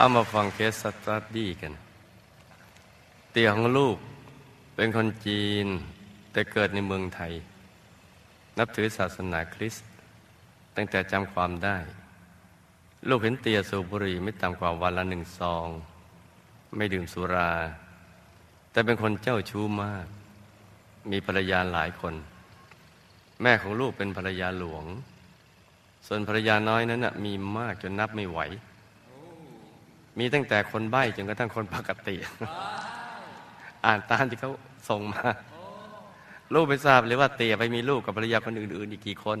เอามาฟัง case study กัน เตี่ยของลูกเป็นคนจีน แต่เกิดในเมืองไทย นับถือศาสนาคริสต์ตั้งแต่จำความได้ ลูกเห็นเตี่ยสูบบุหรี่ไม่ต่ำกว่าวันละหนึ่งซอง ไม่ดื่มสุรา แต่เป็นคนเจ้าชู้มาก มีภรรยาหลายคน แม่ของลูกเป็นภรรยาหลวง ส่วนภรรยาน้อยนั้นนะมีมากจนนับไม่ไหว มีตั้งแต่คนใบ้จนกระทั่งคนปกติ อ่านตามที่เขาส่งมา ลูกไม่ทราบเลยว่าเตียไปมีลูกกับภรรยาคนอื่น ๆ อีกกี่คน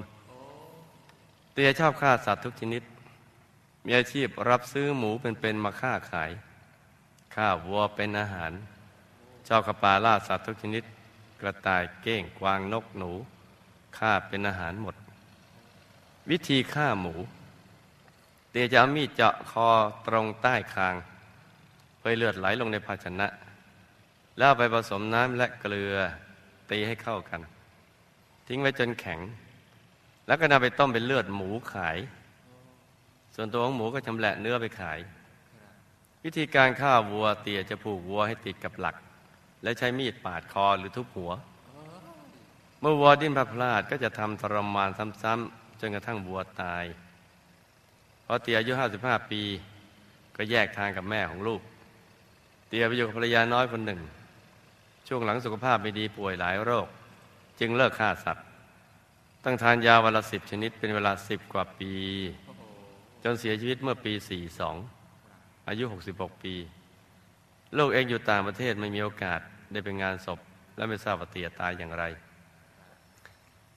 เตียชอบฆ่าสัตว์ทุกชนิด มีอาชีพรับซื้อหมูเป็นๆมาฆ่าขายฆ่าวัวเป็นอาหาร ชอบกระปาล่าสัตว์ทุกชนิด กระต่ายเก้งกวางนกหนูฆ่าเป็นอาหารหมด วิธีฆ่าหมู เตียจะเอามีดเจาะคอตรงใต้คางเพื่อเลือดไหลลงในภาชนะ แล้วไปผสมน้ำและเกลือตีให้เข้ากัน ทิ้งไว้จนแข็ง แล้วก็นำไปต้มเป็นเลือดหมูขาย ส่วนตัวของหมูก็ชำแหละเนื้อไปขาย วิธีการฆ่าวัวเตียจะผูกวัวให้ติดกับหลัก และใช้มีดปาดคอหรือทุบหัว เมื่อวัวดิ้นพลาดพลาดก็จะทำทรมานซ้ำๆจนกระทั่งวัวตาย พอเตียอายุห้าสิบห้าปี ก็แยกทางกับแม่ของลูก เตียไปอยู่กับภรรยาน้อยคนหนึ่ง ช่วงหลังสุขภาพไม่ดีป่วยหลายโรค จึงเลิกฆ่าสัตว์ ตั้งทานยาวันละสิบชนิดเป็นเวลาสิบกว่าปี จนเสียชีวิตเมื่อปีสี่สองอายุหกสิบหกปี ลูกเองอยู่ต่างประเทศไม่มีโอกาสได้ไปงานศพ และไม่ทราบว่าเตียตายอย่างไร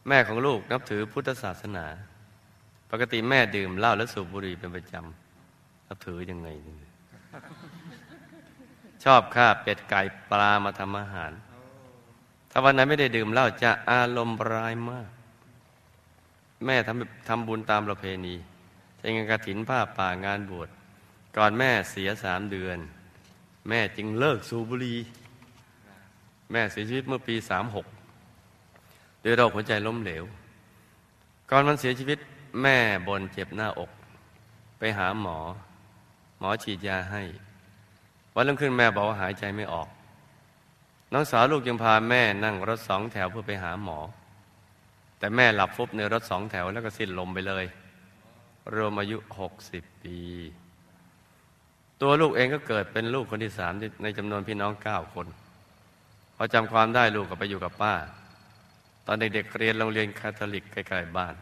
แม่ของลูกนับถือพุทธศาสนา ปกติแม่ดื่มเหล้าและสูบบุหรี่เป็นประจำนับถือยังไง ชอบฆ่าเป็ดไก่ปลามาทำอาหาร ถ้าวันไหนไม่ได้ดื่มเหล้าจะอารมณ์ร้ายมาก แม่ทำทำบุญตามประเพณีใช้งินกระถินผ้าป่างานบวชก่อนแม่เสียสามเดือน แม่จึงเลิกสูบบุหรี่แม่เสียชีวิตเมื่อปีสามหกด้วยโรคหัวใจล้มเหลว ก่อนมันเสียชีวิต แม่บนเจ็บหน้าอก ไปหาหมอ หมอฉีดยาให้ วันรุ่งขึ้นแม่บอกว่าหายใจไม่ออก น้องสาวลูกยังพาแม่นั่งรถสองแถวเพื่อไปหาหมอ แต่แม่หลับฟุบในรถสองแถวแล้วก็สิ้นลมไปเลย รวมอายุหกสิบปี ตัวลูกเองก็เกิดเป็นลูกคนที่สามในจำนวนพี่น้องเก้าคน พอจำความได้ลูกก็ไปอยู่กับป้า ตอนเด็กๆเรียนโรงเรียนคาทอลิกใกล้ๆบ้าน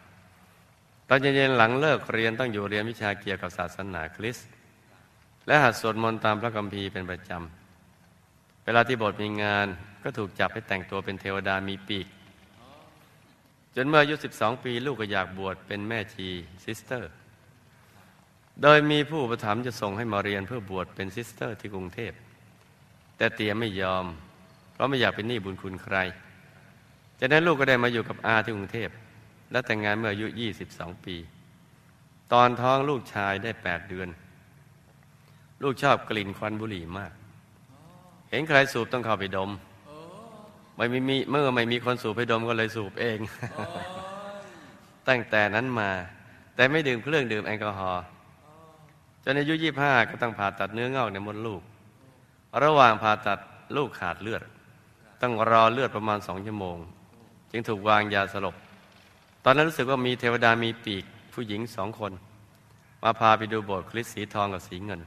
ตอนเย็นๆหลังเลิกเรียนต้องอยู่เรียนวิชาเกี่ยวกับศาสนาคริสต์และหัดสวดมนต์ตามพระคัมภีร์เป็นประจำ เวลาที่โบสถ์มีงานก็ถูกจับให้แต่งตัวเป็นเทวดามีปีก จนเมื่ออายุ 12 ปีลูกก็อยากบวชเป็นแม่ชีซิสเตอร์ โดยมีผู้อุปถัมภ์จะส่งให้มาเรียนเพื่อบวชเป็นซิสเตอร์ที่กรุงเทพ แต่เตี่ยไม่ยอม เพราะไม่อยากเป็นหนี้บุญคุณใคร จากนั้นลูกก็ได้มาอยู่กับอาที่กรุงเทพ และแต่งงานเมื่ออายุ 22 ปี ตอนท้องลูกชายได้ 8 เดือน ลูกชอบกลิ่นควันบุหรี่มาก เห็นใครสูบต้องเข้าไปดมไม่มีเมื่อไม่มีคนสูบให้ดมก็เลยสูบเอง ตั้งแต่นั้นมา แต่ไม่ดื่มเครื่องดื่มแอลกอฮอล์จนอายุยี่ห้าก็ต้องผ่าตัดเนื้องอกในมดลูก ระหว่างผ่าตัดลูกขาดเลือด ต้องรอเลือดประมาณสองชั่วโมง จึงถูกวางยาสลบ ตอนนั้นรู้สึกว่ามีเทวดามีปีกผู้หญิงสองคน มาพาไปดูโบสถ์คริสสีทองกับสีเงิน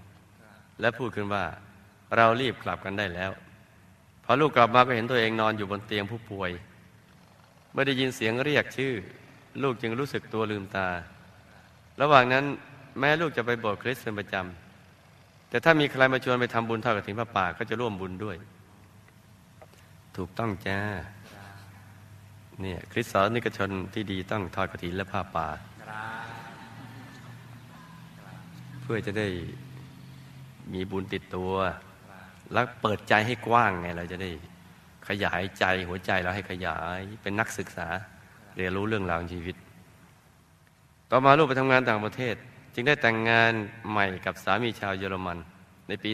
และพูดขึ้นว่าเรารีบกลับกันได้แล้วพอลูกกลับมาก็เห็นตัวเองนอนอยู่บนเตียงผู้ป่วย เมื่อได้ยินเสียงเรียกชื่อ ลูกจึงรู้สึกตัวลืมตา ระหว่างนั้นแม่ลูกจะไปโบสถ์คริสเป็นประจำแต่ถ้ามีใครมาชวนไปทำบุญเทอดกระถิ่นพระป่าก็จะร่วมบุญด้วย ถูกต้องจ้า เนี่ยคริสต์สอนนิกชนที่ดีต้องทอดกระถิ่นและผ้าป่า เพื่อจะได้มีบุญติดตัว แล้วเปิดใจให้กว้างไงเราจะได้ขยายใจหัวใจเราให้ขยายเป็นนักศึกษาเรียนรู้เรื่องราวชีวิต ต่อมาลูกไปทำงานต่างประเทศ จึงได้แต่งงานใหม่กับสามีชาวเยอรมันในปี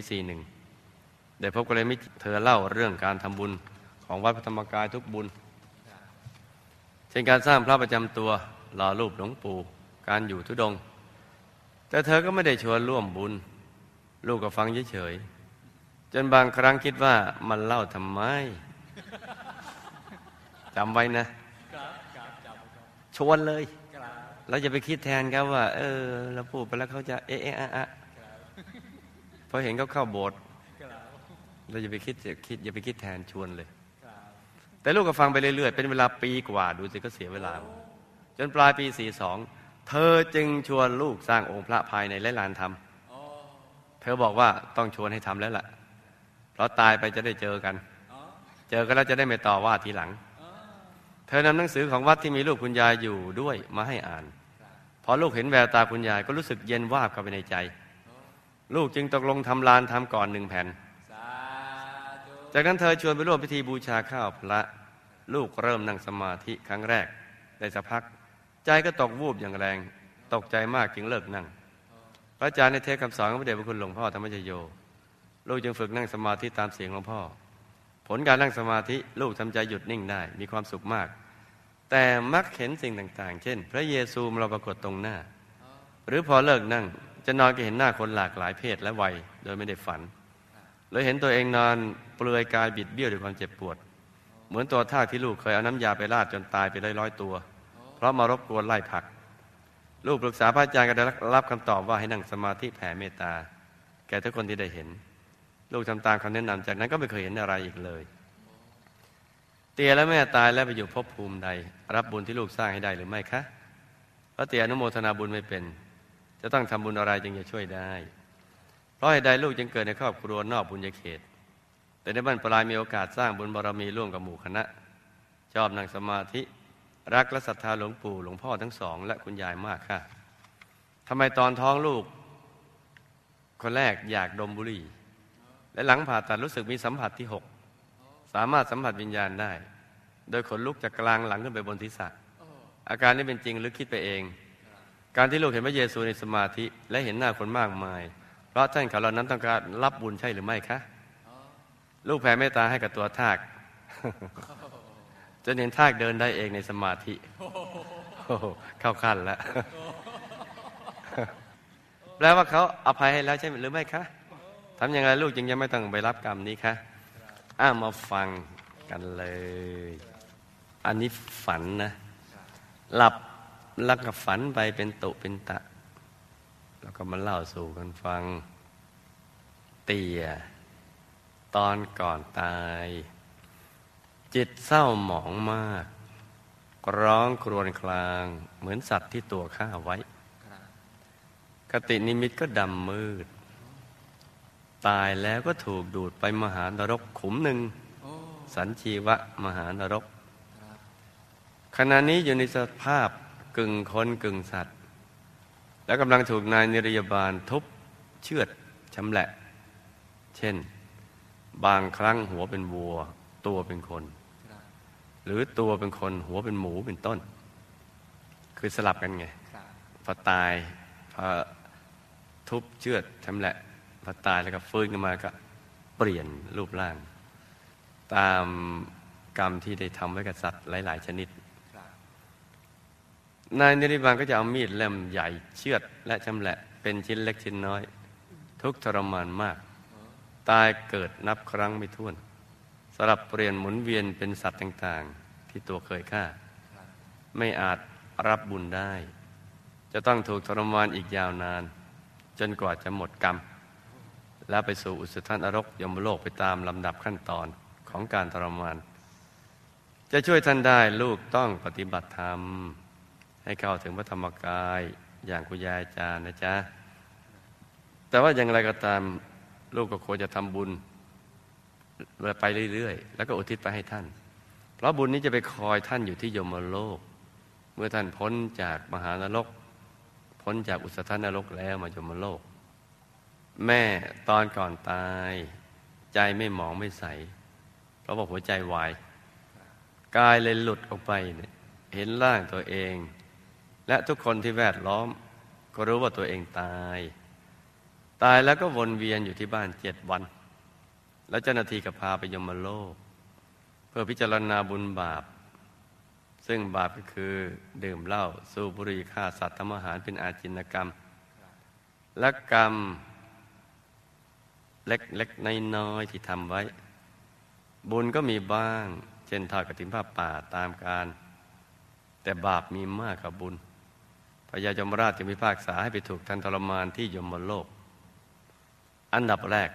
41 ได้พบกันเลยมิเธอเล่าเรื่องการทำบุญของวัดพระธรรมกายทุกบุญ เช่นการสร้างพระประจำตัวหล่อรูปหลวงปู่การอยู่ทุดง แต่เธอก็ไม่ได้ชวนร่วมบุญ ลูกก็ฟังเฉยๆจนบางครั้งคิดว่ามันเล่าทำไมจำไว้นะ ชวนเลย เราจะไปคิดแทนครับว่า เออเราพูดไปแล้วเขาจะ เอ๊ะอะอะพอเห็นเขาเข้าโบสถ์เราจะไปคิดจะคิดอย่าไปคิดแทนชวนเลย แต่ลูกก็ฟังไปเรื่อยๆ เป็นเวลาปีกว่าดูสิก็เสียเวลา จนปลายปีสี่สองเธอจึงชวนลูกสร้างองค์พระภายในและลานธรรมเธอบอกว่าต้องชวนให้ทำแล้วล่ะ เพราะตายไปจะได้เจอกัน เจอกันแล้วจะได้ไม่ต่อว่าทีหลัง เธอนำหนังสือของวัดที่มีลูกคุณยายอยู่ด้วยมาให้อ่าน พอลูกเห็นแววตาคุณยายก็รู้สึกเย็นวาบเข้าไปในใจ ลูกจึงตกลงทำลานทำก่อนหนึ่งแผ่น จากนั้นเธอชวนไปร่วมพิธีบูชาข้าวพระ ลูกเริ่มนั่งสมาธิครั้งแรกได้สักพัก ใจก็ตกวูบอย่างแรง ตกใจมากจึงเลิกนั่ง พระอาจารย์ในเทศคำสอนของพระเดชพระคุณหลวงพ่อธรรมชโย ลูกจึงฝึกนั่งสมาธิตามเสียงหลวงพ่อ ผลการนั่งสมาธิลูกทำใจหยุดนิ่งได้มีความสุขมาก แต่มักเห็นสิ่งต่างๆ เช่น พระเยซูมาปรากฏตรงหน้า หรือพอเลิกนั่งจะนอนก็เห็นหน้าคนหลากหลายเพศและวัยโดยไม่ได้ฝัน เลยเห็นตัวเองนอนเปลือยกายบิดเบี้ยวด้วยความเจ็บปวด เหมือนตัวทากที่ลูกเคยเอาน้ำยาไปราดจนตายไปร้อยร้อยตัว เพราะมารบกวนไล่ผัก ลูกปรึกษาพระอาจารย์ก็ได้รับคำตอบว่าให้นั่งสมาธิแผ่เมตตา แก่ทุกคนที่ได้เห็น ลูกทำตามคำแนะนำจากนั้นก็ไม่เคยเห็นอะไรอีกเลย เตียและแม่ตายแล้วไปอยู่ภพภูมิใด รับบุญที่ลูกสร้างให้ได้หรือไม่คะเพราะเตียอนุโมทนาบุญไม่เป็น จะต้องทำบุญอะไรจึงจะช่วยได้ เพราะเหตุใดลูกจึงเกิดในครอบครัวนอกบุญญาเขต แต่ในบ้านปลายมีโอกาสสร้างบุญบารมีร่วมกับหมู่คณะ ชอบนั่งสมาธิ รักและศรัทธาหลวงปู่หลวงพ่อทั้งสอง และคุณยายมากค่ะทำไมตอนท้องลูก คนแรกอยากดมบุหรี่ และหลังผ่าตัดรู้สึกมีสัมผัสที่หกสามารถสัมผัสวิญญาณได้ โดยขนลุกจากกลางหลังขึ้นไปบนศีรษะอาการนี้เป็นจริงหรือคิดไปเอง การที่ลูกเห็นพระเยซูในสมาธิ และเห็นหน้าคนมากมาย ราะท่านเขาเหล่านั้นต้องการรับบุญใช่หรือไม่คะลูกแผ่เมตตาให้กับตัวทากจนเห็นทากเดินได้เองในสมาธิเข้าขั้นแล้วแปลว่าเขาอภัยให้แล้วใช่หรือไม่คะทำยังไงลูกจึงยังไม่ต้องไปรับกรรมนี้คะอ้ามาฟังกันเลย อันนี้ฝันนะ หลับแล้วก็ฝันไปเป็นตุเป็นตะ แล้วก็มาเล่าสู่กันฟัง เตี่ย ตอนก่อนตาย จิตเศร้าหมองมาก ร้องครวญคราง เหมือนสัตว์ที่ตัวฆ่าไว้กตินิมิตก็ดำมืด ตายแล้วก็ถูกดูดไปมหานรกขุมหนึ่ง สันชีวะมหานรก ขณะนี้อยู่ในสภาพกึ่งคนกึ่งสัตว์ แล้วกำลังถูกนายนิรยาบาลทุบเชือดชำแหละ เช่น บางครั้งหัวเป็นวัว ตัวเป็นคน หรือตัวเป็นคนหัวเป็นหมูเป็นต้น คือสลับกันไงพอตายพอทุบเชือดชำแหละพอตายแล้วก็ฟื้นขึ้นมาก็เปลี่ยนรูปร่าง ตามกรรมที่ได้ทำไว้กับสัตว์หลาย ๆ ชนิด นายนิริบาลก็จะเอามีดเล่มใหญ่เชือดและชำแหละเป็นชิ้นเล็กชิ้นน้อย ทุกทรมานมาก ตายเกิดนับครั้งไม่ถ้วนสลับเปลี่ยนหมุนเวียนเป็นสัตว์ต่างๆ ที่ตัวเคยฆ่า ไม่อาจรับบุญได้ จะต้องถูกทรมานอีกยาวนาน จนกว่าจะหมดกรรม แล้วไปสู่อุสุธานอรกยมโลกไปตามลำดับขั้นตอนของการทรมาน จะช่วยท่านได้ลูกต้องปฏิบัติธรรม ให้เข้าถึงพระธรรมกายอย่างคุณยายอาจารย์นะจ๊ะ แต่ว่าอย่างไรก็ตามลูกก็ควรจะทำบุญไปเรื่อยๆ แล้วก็อุทิศไปให้ท่าน เพราะบุญนี้จะไปคอยท่านอยู่ที่ยมโลก เมื่อท่านพ้นจากมหานรก พ้นจากอุสธานรกแล้วมายมโลก แม่ตอนก่อนตาย ใจไม่หมองไม่ใส เพราะว่าหัวใจวาย กายเลยหลุดออกไปเนี่ยเห็นร่างตัวเอง และทุกคนที่แวดล้อม ก็รู้ว่าตัวเองตาย ตายแล้วก็วนเวียนอยู่ที่บ้านเจ็ดวัน แล้วเจ้าหน้าที่ก็พาไปยมโลก เพื่อพิจารณาบุญบาป ซึ่งบาปก็คือดื่มเหล้าสูบบุหรี่ฆ่าสัตว์ทำอาหารเป็นอาจินกรรม และกรรมเล็กๆน้อยๆที่ทำไว้ บุญก็มีบ้าง เช่นทอดกระถิ่นผ้าป่าตามการ แต่บาปมีมากกว่าบุญ พญายมราชจึงพิพากษาให้ไปถูกทันทรมานที่ยมโลก อันดับแรก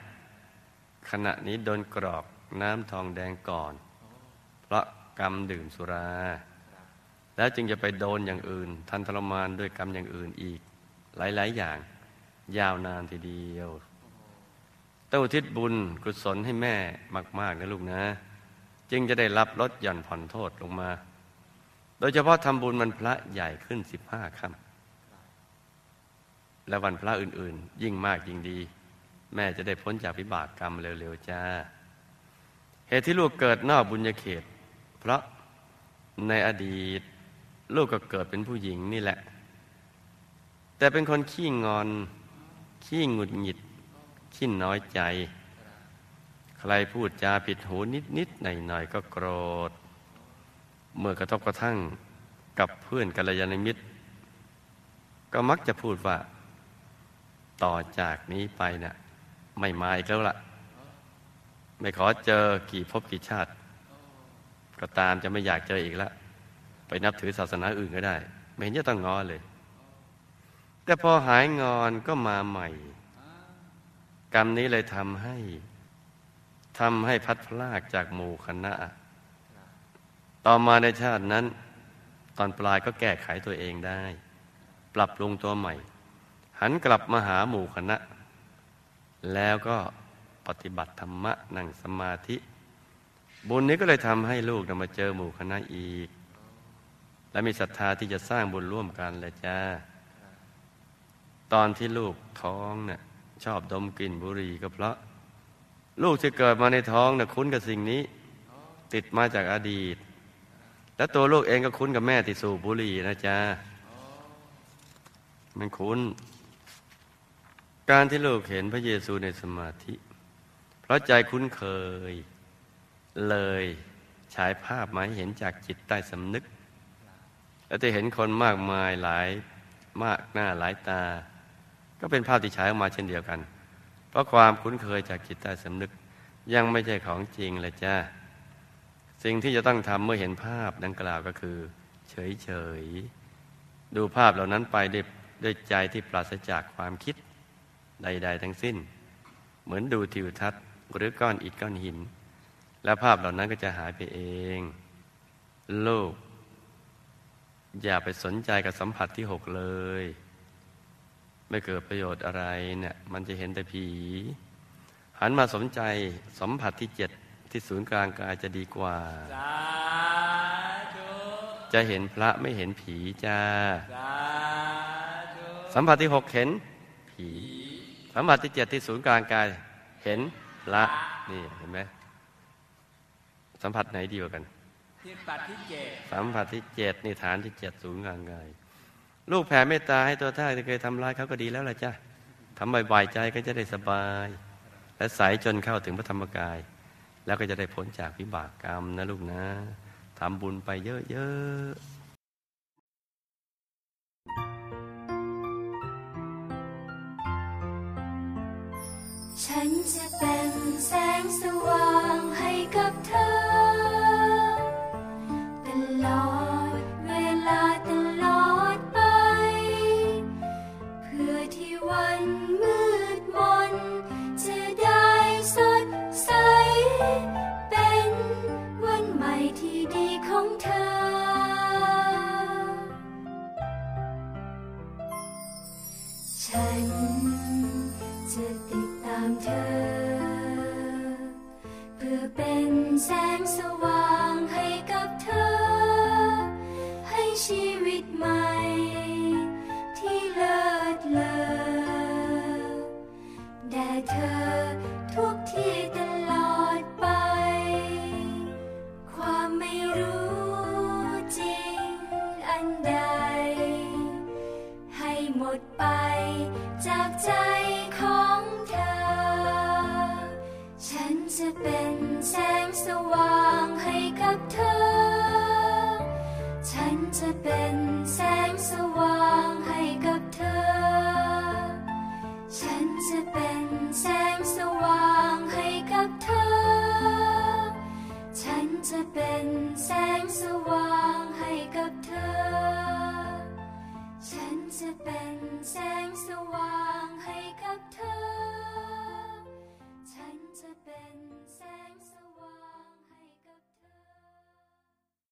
ขณะนี้โดนกรอกน้ำทองแดงก่อน เพราะกรรมดื่มสุรา แล้วจึงจะไปโดนอย่างอื่น ทันทรมานด้วยกรรมอย่างอื่นอีก หลาย ๆ อย่าง ยาวนานทีเดียวเต้าทิศบุญกุศลให้แม่มาก ๆ นะลูกนะ จึงจะได้รับลดหย่อนผ่อนโทษลงมา ดยเฉพาะทำบุญมันพระใหญ่ขึ้นสิบห้าค่ำและวันพระอื่นๆ ยิ่งมากยิ่งดี แม่จะได้พ้นจากวิบากกรรมเร็วๆจ้า เหตุที่ลูกเกิดนอกบุญญาเขต เพราะในอดีต ลูกก็เกิดเป็นผู้หญิงนี่แหละ แต่เป็นคนขี้งอน ขี้หงุดหงิด ขี้น้อยใจ ใครพูดจาผิดหูนิดนิดหน่อยหน่อยก็โกรธ เมื่อกระทบกระทั่งกับเพื่อนกัลยาณมิตร ก็มักจะพูดว่า ต่อจากนี้ไปนะ่ะ ไม่มาอีกแล้วละ่ะ ไม่ขอเจอกี่พบกี่ชาติ ก็ตามจะไม่อยากเจออีกล้วไปนับถือศาสนาอื่นก็ได้ ไม่เห็นจะต้องงอเลย แต่พอหายงอนก็มาใหม่ กรรมนี้เลยทำให้ทำให้พัดพลากจากหมู่คณะ ต่อมาในชาตินั้น ตอนปลายก็แก้ไขตัวเองได้ ปรับปรุงตัวใหม่ หันกลับมาหาหมู่คณะ แล้วก็ปฏิบัติธรรมะนั่งสมาธิ บุญนี้ก็เลยทำให้ลูกนำมาเจอหมู่คณะอีก และมีศรัทธาที่จะสร้างบุญร่วมกันเลยจ้า ตอนที่ลูกท้องเนะ่ยชอบดมกลิ่นบุหรี่ก็เพราะ ลูกที่เกิดมาในท้องนะ่ะคุ้นกับสิ่งนี้ ติดมาจากอดีต และตัวลูกเองก็คุ้นกับแม่ที่สูบบุหรี่นะจ๊ะมันคุ้น การที่ลูกเห็นพระเยซูในสมาธิ เพราะใจคุ้นเคย เลยฉายภาพมาหเห็นจากจิตใต้สำนึก และจะเห็นคนมากมายหลายมากหน้าหลายตา ก็เป็นภาพที่ฉายออกมาเช่นเดียวกัน เพราะความคุ้นเคยจากจิตใต้สำนึก ยังไม่ใช่ของจริงเลยจ้า สิ่งที่จะต้องทำเมื่อเห็นภาพดังกล่าวก็คือ เฉยๆดูภาพเหล่านั้นไปด้วยด้วยใจที่ปราศจากความคิดใด ๆ ทั้งสิ้น เหมือนดูทิวทัศน์หรือก้อนอิฐก้อนหิน แล้วภาพเหล่านั้นก็จะหายไปเอง โลก อย่าไปสนใจกับสัมผัสที่หกเลย ไม่เกิดประโยชน์อะไรเนี่ยมันจะเห็นแต่ผี หันมาสนใจสัมผัสที่เจ็ด ที่ศูนย์กลางกายจะดีกว่า จะเห็นพระไม่เห็นผีจ้า สัมผัสที่หกเห็นผี สัมผัสที่เจ็ดที่ศูนย์กลางกาย เห็นพระนี่เห็นไหมสัมผัสไหนดีกว่ากันสัมผัสที่เจ็ดนี่ฐานที่เจ็ดศูนย์กลางกายลูกแผ่เมตตาให้ตัวท่านที่เคยทำร้ายเขาก็ดีแล้วล่ะจ้ะทำบ่อยๆใจก็จะได้สบาย และใสจนเข้าถึงพระธรรมกาย แล้วก็จะได้พ้นจากวิบากกรรมนะลูกนะทำบุญไปเยอะๆ ฉันจะเป็นแสงสว่าง จะเป็นแสงสว่างให้กับเธอ ฉันจะเป็นแสงสว่างให้กับเธอ ฉันจะเป็นแสงสว่างให้กับเธอ ฉันจะเป็นแสงสว่างให้กับเธอ ฉันจะเป็นแสง